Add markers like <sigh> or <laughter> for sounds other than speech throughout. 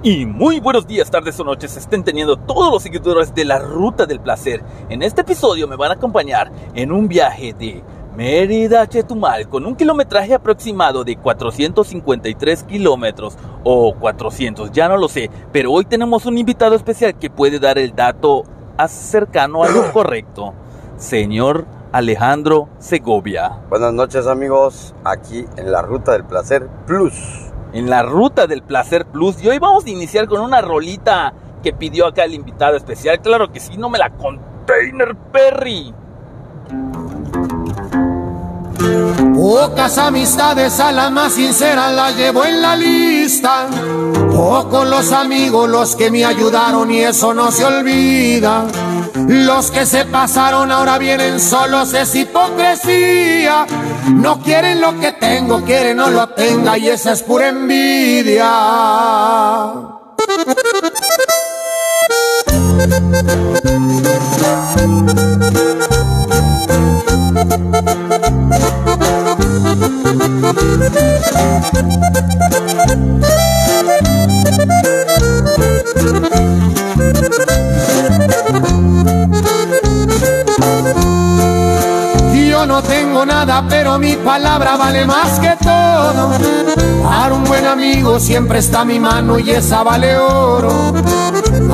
Y muy buenos días, tardes o noches estén teniendo todos los seguidores de la Ruta del Placer. En este episodio me van a acompañar en un viaje de Mérida a Chetumal con un kilometraje aproximado de 453 kilómetros o 400, ya no lo sé, pero hoy tenemos un invitado especial que puede dar el dato cercano a lo <clears throat> correcto. Señor Alejandro Segovia. Buenas noches amigos, aquí en la Ruta del Placer Plus en la ruta del placer plus. Y hoy vamos a iniciar con una rolita que pidió acá el invitado especial. Claro que sí, no me la Container Perry. Pocas amistades a la más sincera la llevo en la lista. Pocos los amigos los que me ayudaron y eso no se olvida. Los que se pasaron ahora vienen solos, es hipocresía. No quieren lo que tengo, quieren no lo tenga y esa es pura envidia. <laughs> palabra vale más que todo. Para un buen amigo siempre está mi mano y esa vale oro.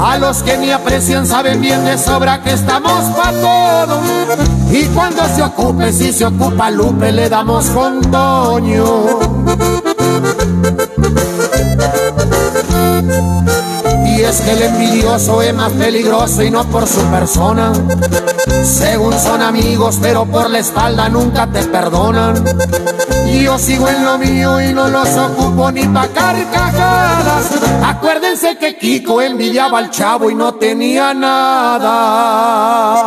A los que me aprecian saben bien de sobra que estamos pa' todo. Y cuando se ocupe, si se ocupa Lupe, le damos con Toño. Y es que el envidioso es más peligroso y no por su persona. Según son amigos, pero por la espalda nunca te perdonan. Yo sigo en lo mío y no los ocupo ni pa' carcajadas. Acuérdense que Kiko envidiaba al chavo y no tenía nada.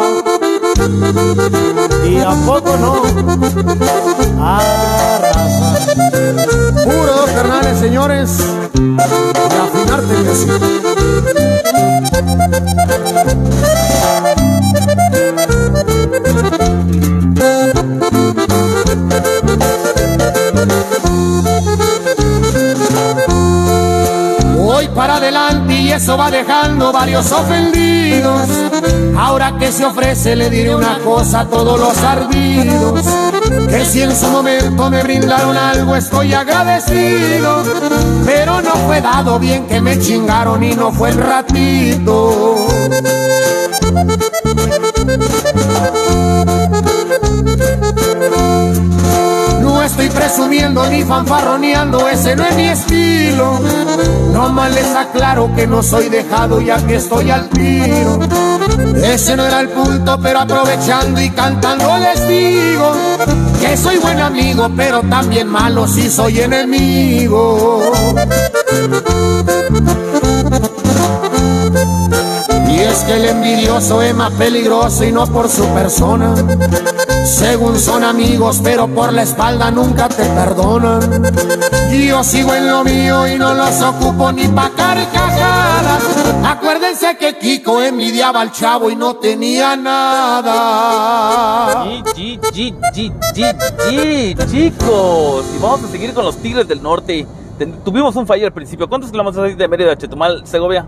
Y a poco no. Arrasa. Puro dos carnales, señores. Y afinarte y eso va dejando varios ofendidos. Ahora que se ofrece le diré una cosa a todos los ardidos. Que si en su momento me brindaron algo estoy agradecido. Pero no fue dado bien que me chingaron y no fue el ratito. Ni fanfarroneando, ese no es mi estilo. No más les aclaro que no soy dejado ya que estoy al tiro. Ese no era el punto, pero aprovechando y cantando les digo que soy buen amigo, pero también malo si soy enemigo. Y es que el envidioso es más peligroso y no por su persona. Según son amigos, pero por la espalda nunca te perdonan. Y yo sigo en lo mío y no los ocupo ni pa' carcajadas. Acuérdense que Kiko envidiaba al chavo y no tenía nada. G, G, G, G, G, G, chicos. Y vamos a seguir con los Tigres del Norte. Tuvimos un fallo al principio. ¿Cuántos kilómetros hay de Mérida a Chetumal, Segovia?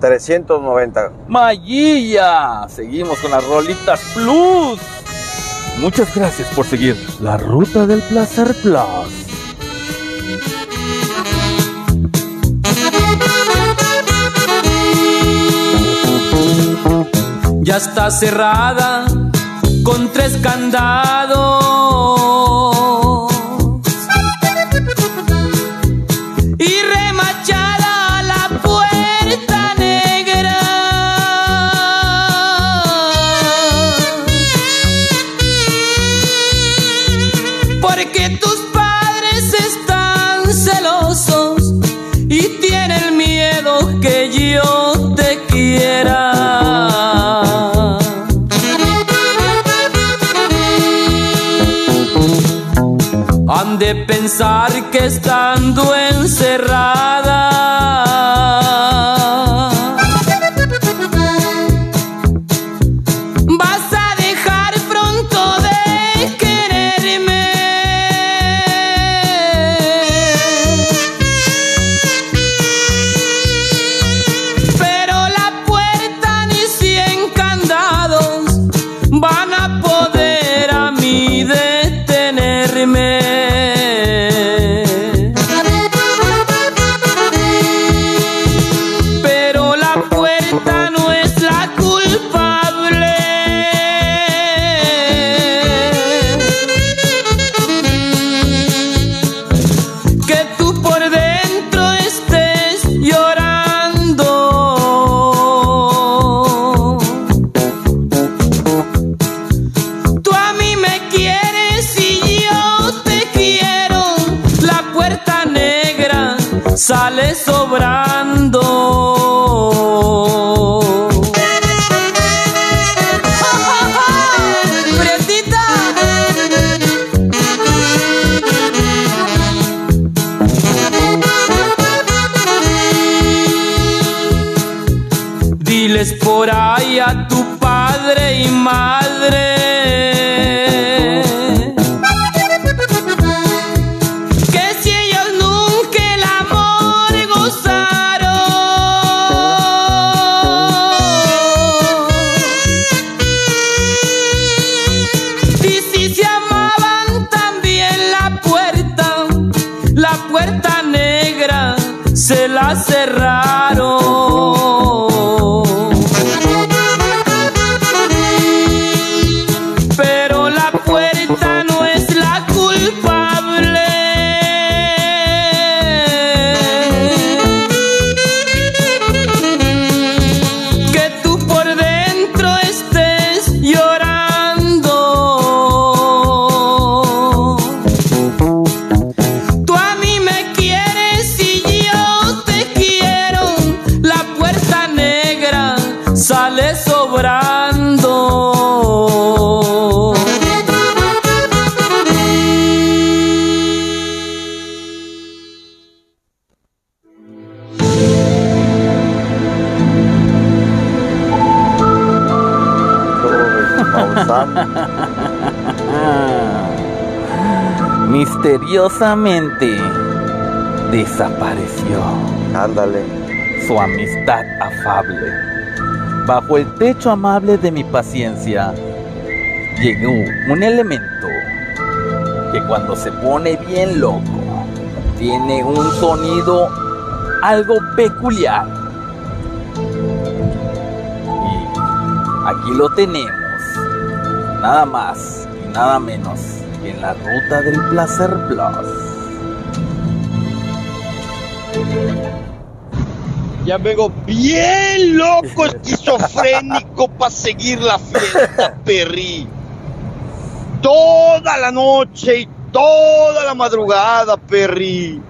390. Mayilla. Seguimos con las rolitas Plus. Muchas gracias por seguir la ruta del placer Plus. ya está cerrada con tres candados. De pensar que estando encerrada puerta Misteriosamente desapareció Ándale. su amistad afable. Bajo el techo amable de mi paciencia llegó un elemento que cuando se pone bien loco tiene un sonido algo peculiar. Y aquí lo tenemos, nada más y nada menos en la ruta del placer plus. Ya vengo bien loco, esquizofrénico para seguir la fiesta, <laughs> perri. Toda la noche y toda la madrugada, perri.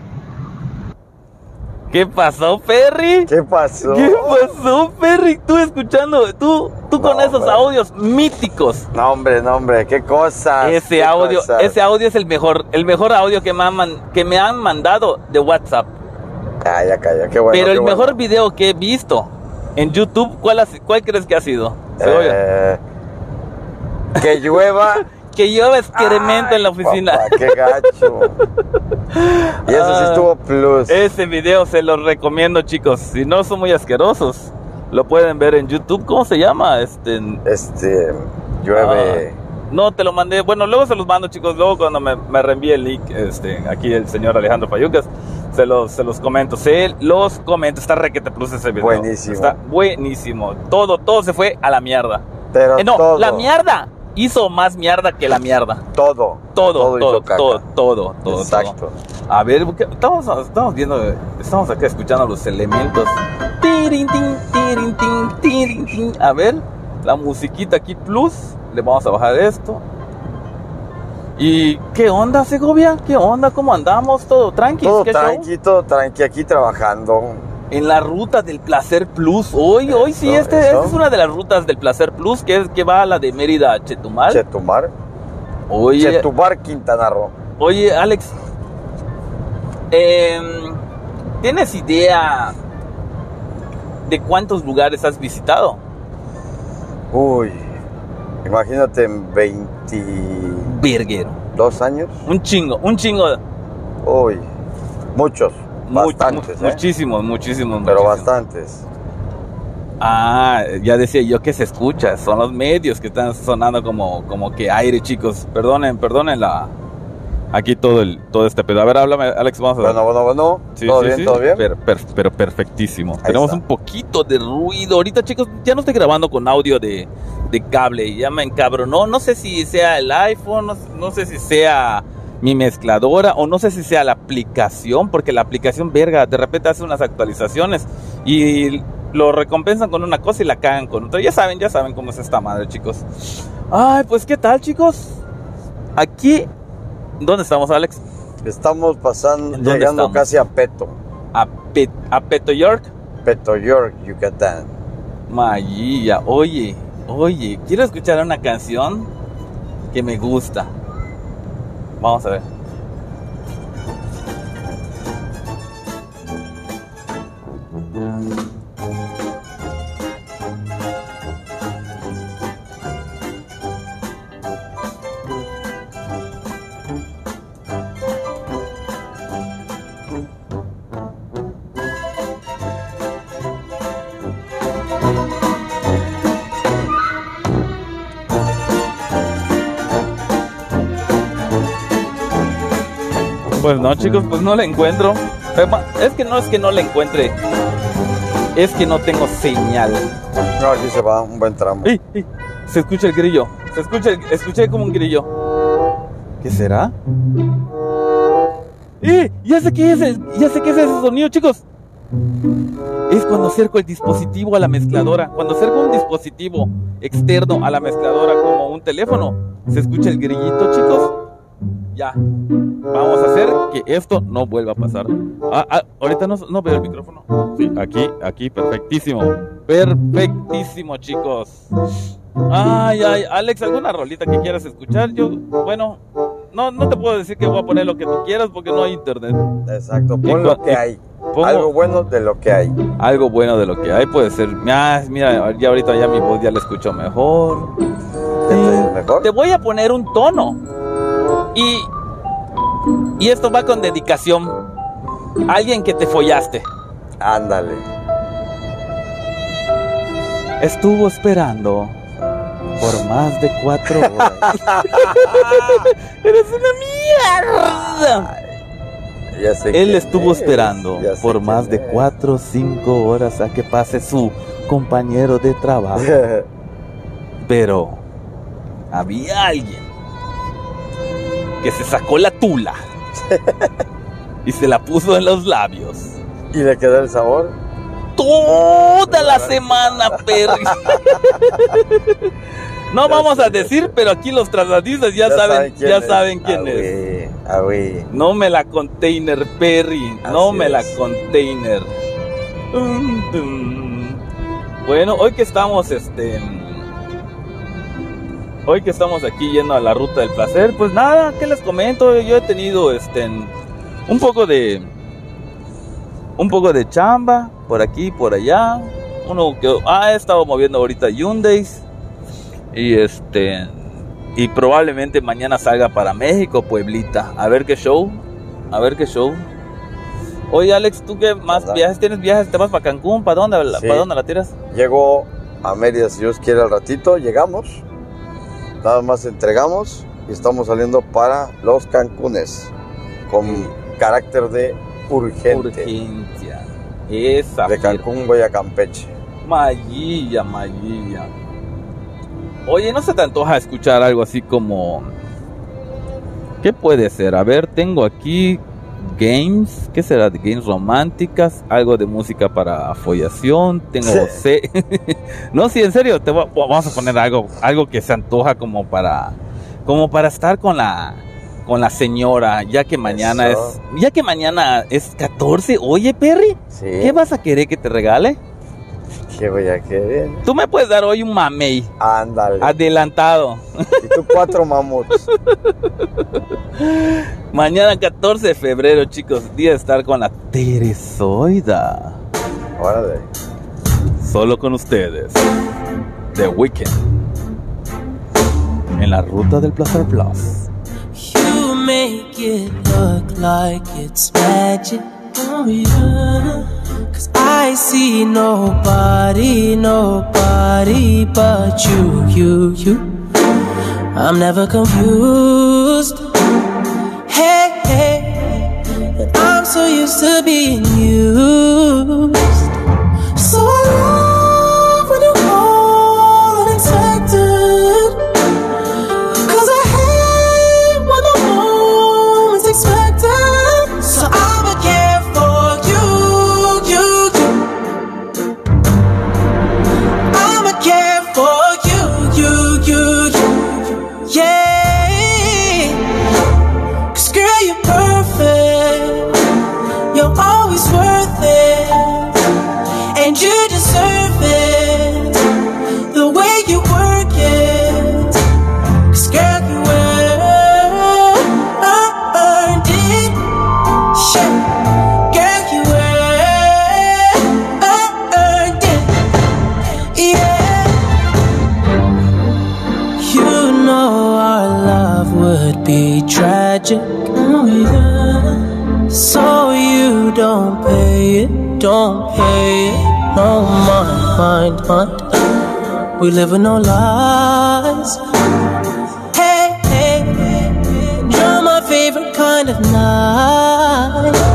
¿Qué pasó, Perry? ¿Qué pasó? ¿Qué pasó, Perry? Tú escuchando, tú, tú con No, esos hombre. audios míticos. No, hombre, no, hombre, qué cosas. Ese qué audio, cosas. ese audio es el mejor, el mejor audio que me han, que me han mandado de WhatsApp. Calla, calla, qué bueno. Pero el bueno. mejor video que he visto en YouTube, ¿cuál, ha si- cuál crees que ha sido? Eh, que llueva. <laughs> que lleva excremento en la Ay, oficina. papá, qué gacho. <laughs> Y eso sí Ah, estuvo plus. Ese video se los recomiendo, chicos. Si no son muy asquerosos, lo pueden ver en YouTube. ¿Cómo se llama? Este, Este, llueve. Ah, no, te lo mandé. Bueno, luego se los mando, chicos. Luego cuando me, me reenvíe el link, este, aquí el señor Alejandro Fayucas, se los, se los comento. Se los comento. Está requete plus ese video. Buenísimo. Está buenísimo. Todo, todo se fue a la mierda. Pero Eh, no, todo, la mierda hizo más mierda que la mierda. Todo. Todo, todo, caca. todo, todo, todo. Exacto. todo. A ver, ¿qué- estamos, estamos viendo, estamos acá escuchando los elementos. A ver, la musiquita aquí plus. Le vamos a bajar esto. ¿Y qué onda, Segovia? ¿Qué onda? ¿Cómo andamos? ¿Todo tranqui? Todo tranqui, todo tranqui, aquí trabajando. En la ruta del placer plus. Hoy, hoy sí, este, esta es una de las rutas del placer plus que, es, que va a la de Mérida a Chetumal. Chetumar. Oye, Chetumar, Quintana Roo. Oye, Alex, em, ¿tienes idea de cuántos lugares has visitado? Uy, imagínate en 22 Verguero. años. Un chingo, un chingo. Uy, muchos, Mu- bastantes, ¿eh? Muchísimos, muchísimos, pero muchísimos. bastantes. Ah, ya decía yo que se escucha. Son los medios que están sonando como, como que aire, chicos. Perdonen, perdonen la... Aquí todo el todo este pedo. A ver, háblame, Alex, vamos a ver. Bueno, bueno, bueno. Sí, ¿Todo sí, bien? sí. ¿Todo bien? Per- per- pero perfectísimo. Ahí Tenemos está. un poquito de ruido. Ahorita, chicos, ya no estoy grabando con audio de, de cable. Ya me encabronó. No sé si sea el iPhone, no, no sé si sea mi mezcladora o no sé si sea la aplicación, porque la aplicación, verga, de repente hace unas actualizaciones y lo recompensan con una cosa y la cagan con otra. Ya saben, ya saben cómo es esta madre, chicos. Ay, pues, ¿qué tal, chicos? Aquí, ¿dónde estamos, Alex? Estamos pasando, ¿En dónde llegando estamos? casi a Peto. a, Pe- a Peto York. Petoyork, Yucatán. Mayilla, oye, oye, quiero escuchar una canción que me gusta. Vamos a Pues no, chicos, pues no la encuentro.Ema, Es que no es que no la encuentre. Es que no tengo señal. No, aquí se va un buen tramo. ¡Ey, ey! Se escucha el grillo. Se escucha, el- escuché como un grillo. ¿Qué será? ¡Eh! Ya sé qué es, el- ya sé qué es ese sonido, chicos. Es cuando acerco el dispositivo a la mezcladora. Cuando acerco un dispositivo externo a la mezcladora como un teléfono, se escucha el grillito, chicos. Ya. Vamos a hacer que esto no vuelva a pasar. Ah, ah, ahorita no, no veo el micrófono. Sí, aquí, aquí, perfectísimo. Perfectísimo, chicos. Ay, ay, Alex, ¿alguna rolita que quieras escuchar? Yo, bueno, no, no te puedo decir que voy a poner lo que tú quieras porque no hay internet. Exacto, pon lo que hay. pongo- Algo bueno de lo que hay. Algo bueno de lo que hay puede ser. Ah, mira, ya ahorita ya mi voz ya la escucho mejor. ¿Qué te- mejor? Te voy a poner un tono. Y, y esto va con dedicación. Alguien que te follaste. Ándale. Estuvo esperando por más de cuatro <laughs> horas. <laughs> Eres una mierda. Ya sé Él estuvo es, esperando por más de es. cuatro o cinco horas a que pase su compañero de trabajo. <laughs> Pero había alguien que se sacó la tula <laughs> y se la puso en los labios. ¿Y le quedó el sabor? Toda la semana, Perry. <laughs> No vamos a decir, pero aquí los trasladistas ya, saben, ya saben quién Ah, es. güey, Ah, güey. No me la container, Perry. No me la container. Bueno, hoy que estamos, este. Hoy que estamos aquí yendo a la ruta del placer, pues nada, ¿qué les comento? Yo he tenido, este, un poco de. Un poco de chamba, por aquí, por allá. Uno que ha estado moviendo ahorita Hyundais. Y este. Y probablemente mañana salga para México, Pueblita. A ver qué show. A ver qué show. Oye, Alex, ¿tú qué más Anda. viajes tienes? ¿Viajes? ¿Te vas para Cancún? ¿Para dónde, Sí. ¿Para dónde la tiras? Llego a Mérida, si Dios quiere, al ratito. Llegamos. Nada más entregamos y estamos saliendo para los Cancunes. Con carácter de urgente. Urgencia. Esa. De. Cancún voy a Campeche. Maguilla, maguilla. Oye, ¿no se te antoja escuchar algo así como... ¿Qué puede ser? A ver, tengo aquí games. ¿Qué será? De games románticas. Algo de música para follación. Tengo... Sí. <laughs> no, sí, en serio. Te voy- vamos a poner algo, algo que se antoja como para... Como para estar con la... Con la señora, ya que mañana Eso. es... Ya que mañana es 14. Oye, Perry, Sí. ¿qué vas a querer que te regale? ¿Qué voy a querer? Tú me puedes dar hoy un mamey Ándale. adelantado. Y tú cuatro mamuts. <laughs> Mañana 14 de febrero, chicos, día de estar con la Teresoida. Órale. Solo con ustedes. The Weekend. En la ruta del placer plus. You make it look like it's magic. Cause I see nobody, nobody but you, you, you. I'm never confused. Hey, hey. I'm so used to being used. So I magic. Oh yeah. So you don't pay it, don't pay it. No mind, mind, mind. We live in no lies. Hey, hey, you're my favorite kind of night.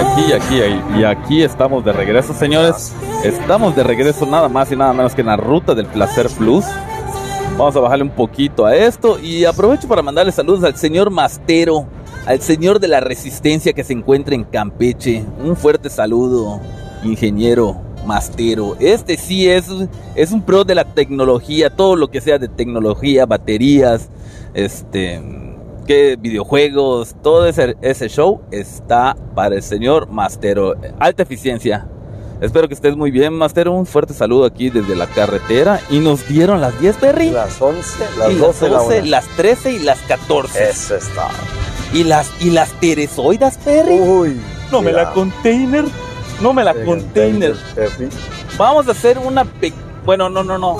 Aquí, aquí, aquí, y aquí estamos de regreso, señores. Estamos de regreso nada más y nada menos que en la ruta del Placer Plus. Vamos a bajarle un poquito a esto y aprovecho para mandarle saludos al señor Mastero, al señor de la resistencia que se encuentra en Campeche. Un fuerte saludo, ingeniero Mastero. Este sí es, es un pro de la tecnología, todo lo que sea de tecnología, baterías, este, que videojuegos, todo ese, ese show está para el señor Mastero. Alta eficiencia. Espero que estés muy bien, Mastero. Un fuerte saludo aquí desde la carretera. Y nos dieron las 10, Perry. Las 11, las y 12, las la 12, una. las 13 y las 14. Eso está. Y las y las teresoidas, Perry. Uy. no me la mira. container. No me la El container. Vamos a hacer una pe- bueno, no, no, no.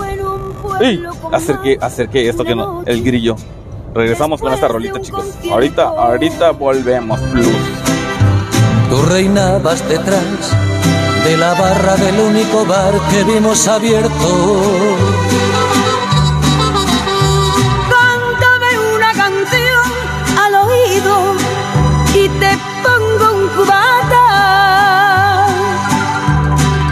Ey, acerqué, acerqué esto que no, el grillo. Regresamos con esta rolita, chicos. Ahorita, ahorita volvemos. Plus. Tú reinabas detrás de la barra del único bar que vimos abierto. Cántame una canción al oído y te pongo un cubata.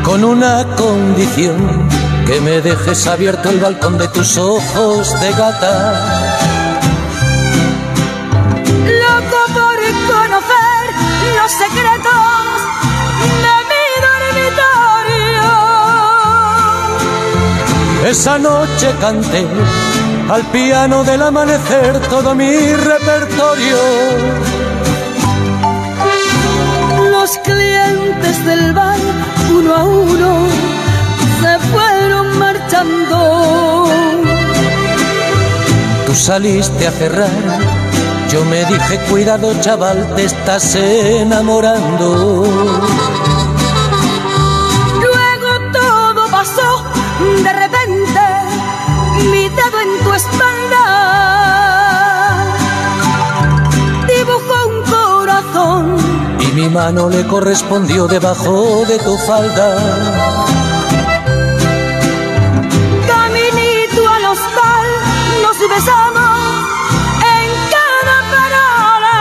Con una condición, que me dejes abierto el balcón de tus ojos de gata. Esa noche canté al piano del amanecer todo mi repertorio. Los clientes del bar, uno a uno, se fueron marchando. Tú saliste a cerrar, yo me dije, cuidado chaval, te estás enamorando. Espalda dibujó un corazón. Y mi mano le correspondió debajo de tu falda. Caminito al hostal, nos besamos en cada parada.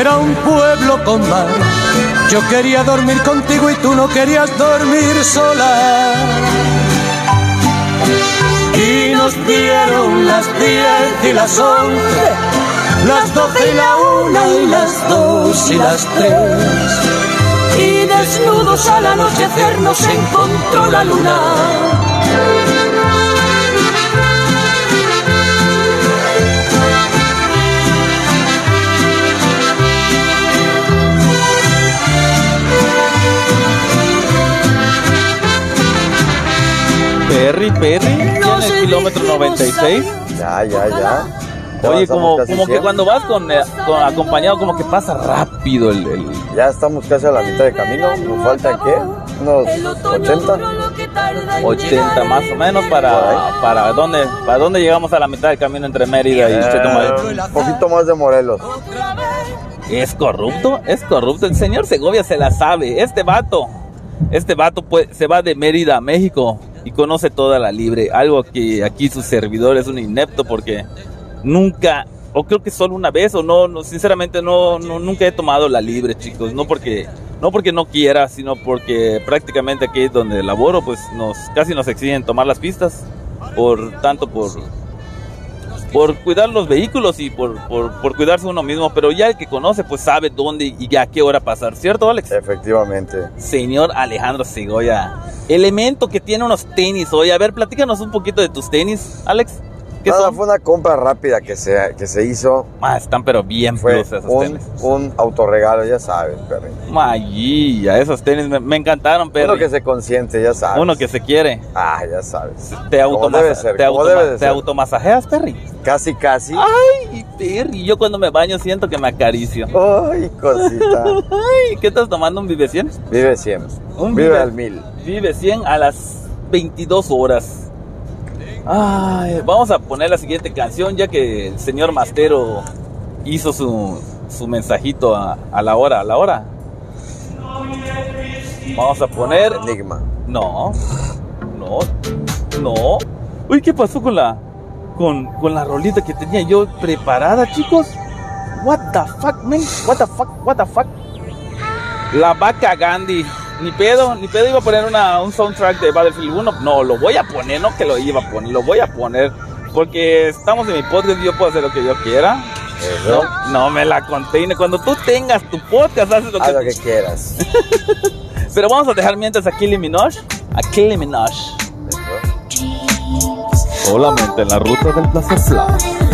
Era un pueblo con mar. Yo quería dormir contigo y tú no querías dormir sola. Nos dieron las diez y las once, las doce y la una y las dos y las tres. y desnudos al anochecer nos encontró la luna. Perry, Perry, ya en el kilómetro 96. Ya, ya, ya. Oye, como, como que 100. cuando vas con, eh, con acompañado, como que pasa rápido el, el- Ya estamos casi a la mitad de camino. Nos faltan, ¿qué? Unos 80. 80 más o menos para para dónde para dónde llegamos a la mitad del camino entre Mérida y Chetumal. Eh, un poquito más de Morelos. Es corrupto, es corrupto. El señor Segovia se la sabe. Este vato, este vato pues, se va de Mérida a México y conoce toda la libre. Algo que aquí su servidor es un inepto porque nunca, o creo que solo una vez, o no, no sinceramente no, no, nunca he tomado la libre, chicos. No porque, no porque no quiera, sino porque prácticamente aquí donde laboro, pues nos casi nos exigen tomar las pistas. Por tanto, por por cuidar los vehículos y por, por, por cuidarse uno mismo, pero ya el que conoce pues sabe dónde y a qué hora pasar, ¿cierto Alex? Efectivamente. Señor Alejandro Segoya, elemento que tiene unos tenis hoy, a ver, platícanos un poquito de tus tenis, Alex. ¿Qué Nada, son? fue una compra rápida que se, que se hizo. Ah, están pero bien Fue plus esos un, tenis. un autorregalo, ya sabes, perri. Mayilla, esos tenis me, me encantaron, pero Uno que se consiente, ya sabes. uno que se quiere. Ah, ya sabes. Te, debe ser, te, automa- debe te ser. automasajeas, Perry. Casi, casi. Ay, Perry, yo cuando me baño siento que me acaricio. Ay, cosita. <laughs> Ay, ¿qué estás tomando? ¿Un Vive 100? Vive 100. Un Vive Vive- al mil. Vive 100 a las 22 horas. Ay, vamos a poner la siguiente canción ya que el señor Mastero hizo su, su mensajito a, a la hora, a la hora. Vamos a poner... Enigma. No, no, no. Uy, ¿qué pasó con la con, con la rolita que tenía yo preparada, chicos? What the fuck, man? What the fuck? What the fuck? La vaca Gandhi. Ni pedo, ni pedo iba a poner una, un soundtrack de Battlefield 1. No, lo voy a poner, no que lo iba a poner, lo voy a poner. Porque estamos en mi podcast y yo puedo hacer lo que yo quiera. Eso. No, no me la contiene. Cuando tú tengas tu podcast, haces lo Haz lo que, que quieras. <laughs> Pero vamos a dejar mientras a Kylie Minogue. A Kylie Minogue. Solamente en la ruta del placer flash.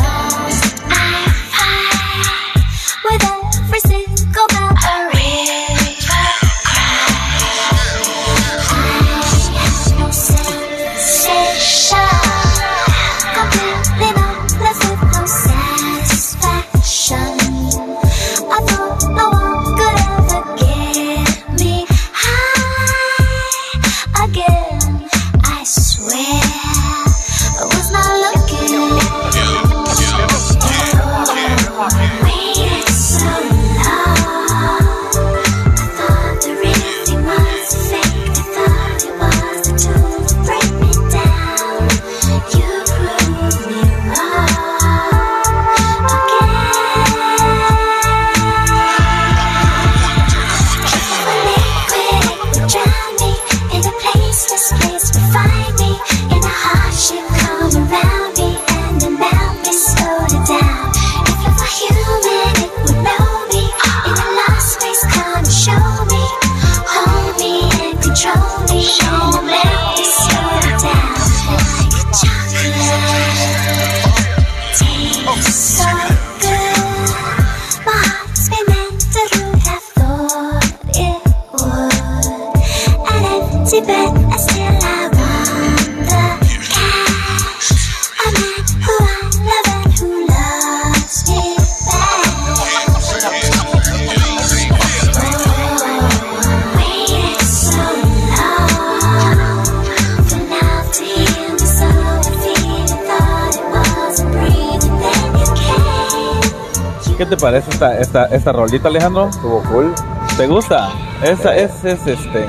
Parece esta, esta, esta rolita, Alejandro? Estuvo cool. ¿Te gusta? Esa es, es este.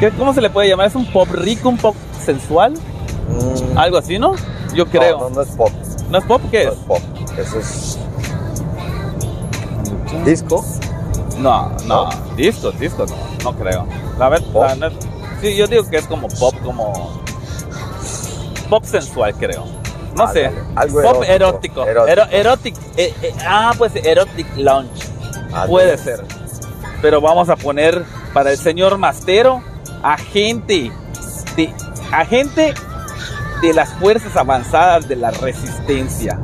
¿qué- ¿Cómo se le puede llamar? ¿Es un pop rico, un pop sensual? Mm, Algo así, ¿no? Yo creo. No, no, no es pop. ¿No es pop? ¿Qué No es? es pop. Eso es. Disco. No, no, disco, disco, no, no creo. La verdad, sí, yo digo que es como pop, como pop sensual, creo. No sé, algo pop erótico, erótico, erótico. Ero- erotic, eh, eh, ah, pues erotic lounge, Ándale. puede ser. pero vamos a poner para el señor Mastero agente de agente de las fuerzas avanzadas de la resistencia.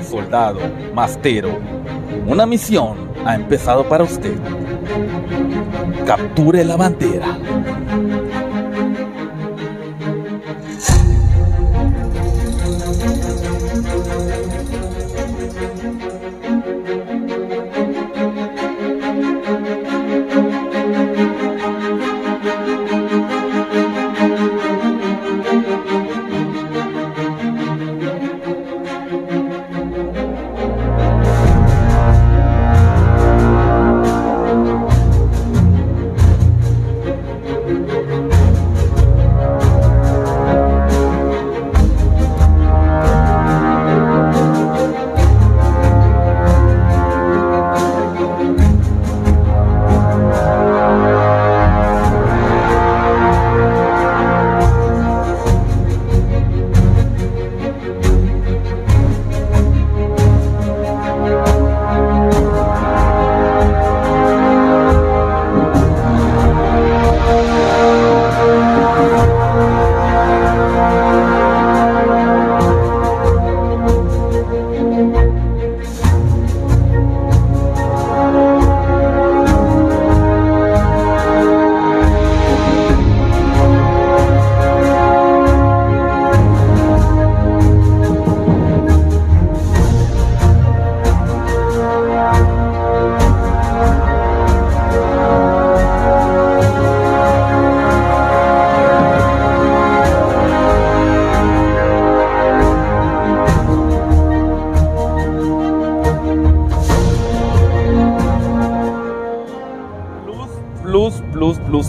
Soldado Mastero, una misión ha empezado para usted. Capture la bandera.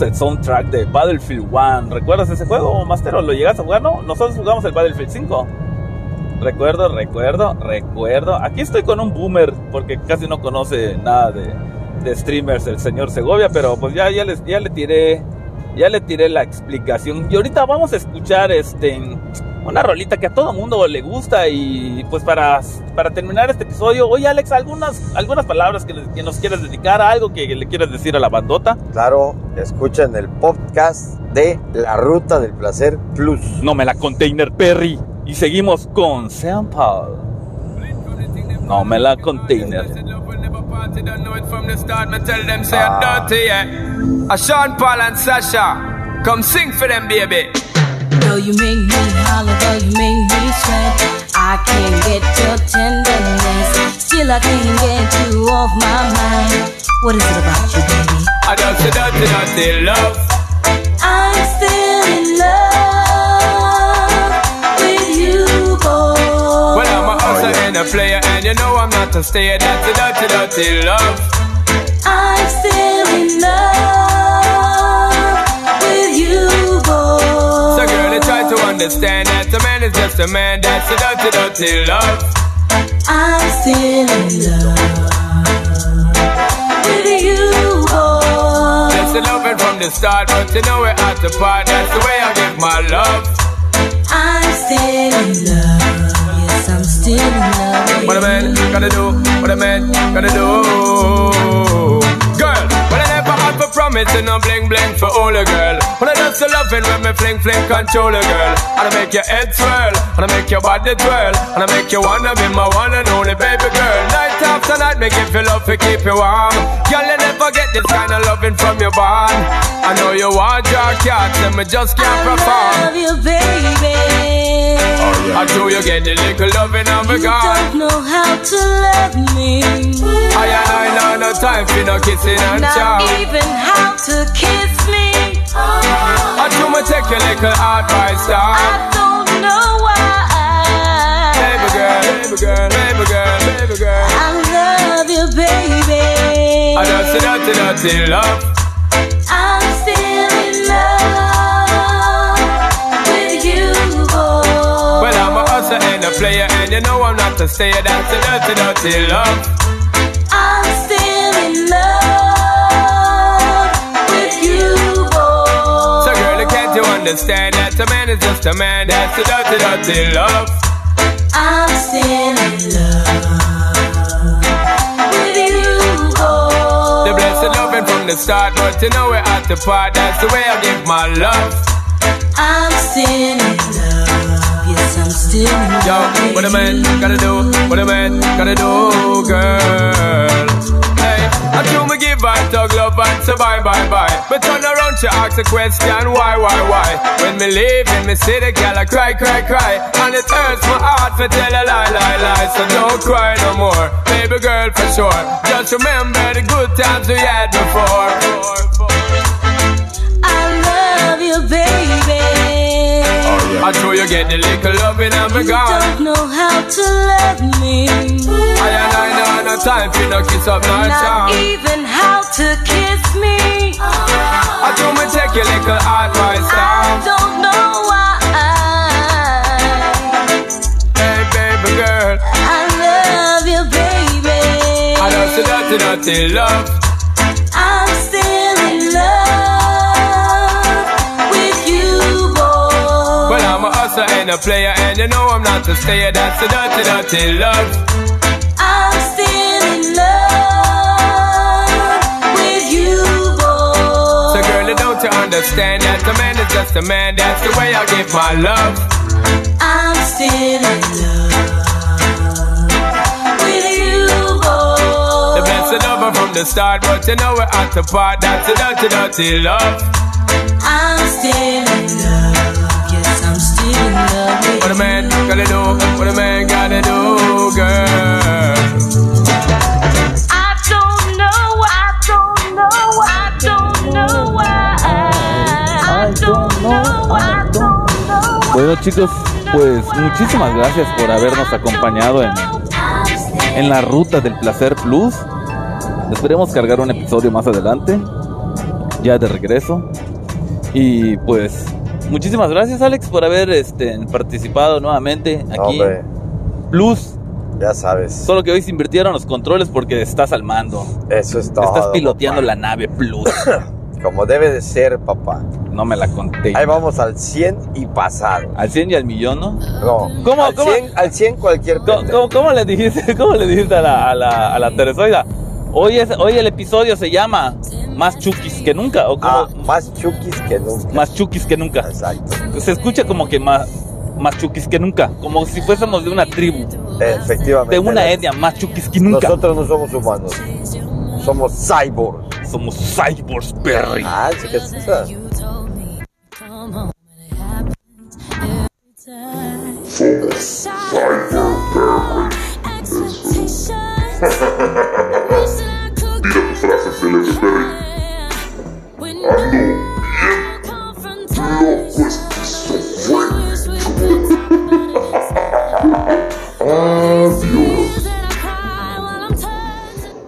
El soundtrack de Battlefield 1. ¿Recuerdas ese juego, Mastero? ¿Lo llegaste a jugar? No, nosotros jugamos el Battlefield 5. Recuerdo, recuerdo, recuerdo. Aquí estoy con un boomer porque casi no conoce nada de, de streamers el señor Segovia, pero pues ya, ya, les, ya le tiré ya le tiré la explicación. Y ahorita vamos a escuchar este una rolita que a todo mundo le gusta y pues para, para terminar este episodio, oye Alex, algunas, algunas palabras que, le- que nos quieres dedicar, algo que le quieres decir a la bandota. Claro, escuchen el podcast de La Ruta del Placer Plus. No me la container Perry. Y seguimos con Sean Paul. No me la container. Don't know it from the start, me tell them say I'm dirty, yeah. A Sean Paul and Sasha, come sing for them, baby. Though you make me holler, though you make me sweat, I can't get your tenderness. Still, I can't get you off my mind. What is it about you, baby? I dirty, dirty, dirty love. I'm still in love with you, boy. Well, I'm a hustler oh, and a player, and you know I'm not a stayer. That's a dirty, dirty love. I'm still in love understand that a man is just a man. That's a dirty, dirty love. I'm still in love with you, boy. That's the loving from the start, but you know we're at the part. That's the way I give my love. I'm still in love. Yes, I'm still in love. What a man gonna do? What a man gonna do? Promise and no bling bling for all a girl. When I just loving when me fling fling control a girl. And I make your head swirl, and I make your body twirl, and I make you wanna be my one and only baby girl. Night after night, give you love to keep you warm. Girl, you never get this kind of loving from your bond. I know you want your cat, and me just can't perform. I Love you, baby. I do you get the little loving of a You don't know how to love me. I know no time for no kissing and Not chow. even how to kiss me. I do me take your little advice, I dog. don't know why. Baby girl, baby girl, baby girl, baby girl. I love you, baby. I dirty, dirty, dirty love. I'm still in love with you, boy. Well, I'm a hustler and a player, and you know I'm not a stayer. That's a dirty, dirty love. Understand that a man is just a man? That's a dirty, dirty love. I'm still in love with you, boy. The blessed loving from the start, but you know we're at the part. That's the way I give my love. I'm still in love. Yes, I'm still in love. Yo, what a man gotta do, what a man gotta do, girl. I do me give and talk love and say bye bye bye. But turn around to ask a question, why, why, why? When me leave in me city, girl, I cry, cry, cry. And it hurts my heart to tell a lie, lie, lie. So don't cry no more, baby girl, for sure. Just remember the good times we had before. I love you, baby. I know you get the little loving me You don't know how to love me. I and I know no time for no kiss up, no Not even how to kiss me. I do me take your little advice I down. don't know why. Hey, baby girl. I love you, baby. I don't see dirty, dirty love. Hustler and a player, and you know I'm not a stayer. That's the dirty, dirty love. I'm still in love with you, boy. So, girl, don't you understand that a man is just a man? That's the way I give my love. I'm still in love with you, boy. The best of lover from the start, but you know we're at the part. That's the dirty, dirty love. Bueno chicos, pues muchísimas gracias por habernos acompañado en, en la ruta del placer plus. Esperemos cargar un episodio más adelante, ya de regreso. Y pues muchísimas gracias Alex por haber este, participado nuevamente aquí. Hombre, Plus, ya sabes. solo que hoy se invirtieron los controles porque estás al mando. Eso es todo. Estás piloteando la nave Plus. <coughs> Como debe de ser, papá. No me la conté. Ahí vamos al 100 y pasado. Al 100 y al millón, ¿no? No. ¿Cómo, al, cómo? 100, al 100 cualquier ¿Cómo, pendejo. cómo- cómo le dijiste, <laughs> cómo le dijiste a la, a la, a la Teresoida? Hoy, es, hoy el episodio se llama Más Chukis que nunca. ¿o cómo? Ah, más chukis que nunca. Más Chukis que nunca. Exacto. Se escucha como que más, más Chukis que nunca. Como si fuésemos de una tribu. Efectivamente. De una etnia. Más Chukis que nunca. Nosotros no somos humanos. Somos cyborgs. somos cyborgs, Perry. Ah, sí que es cyborg, Perry. Eso. Mira frase Perry. Ando bien loco esquizofrénico.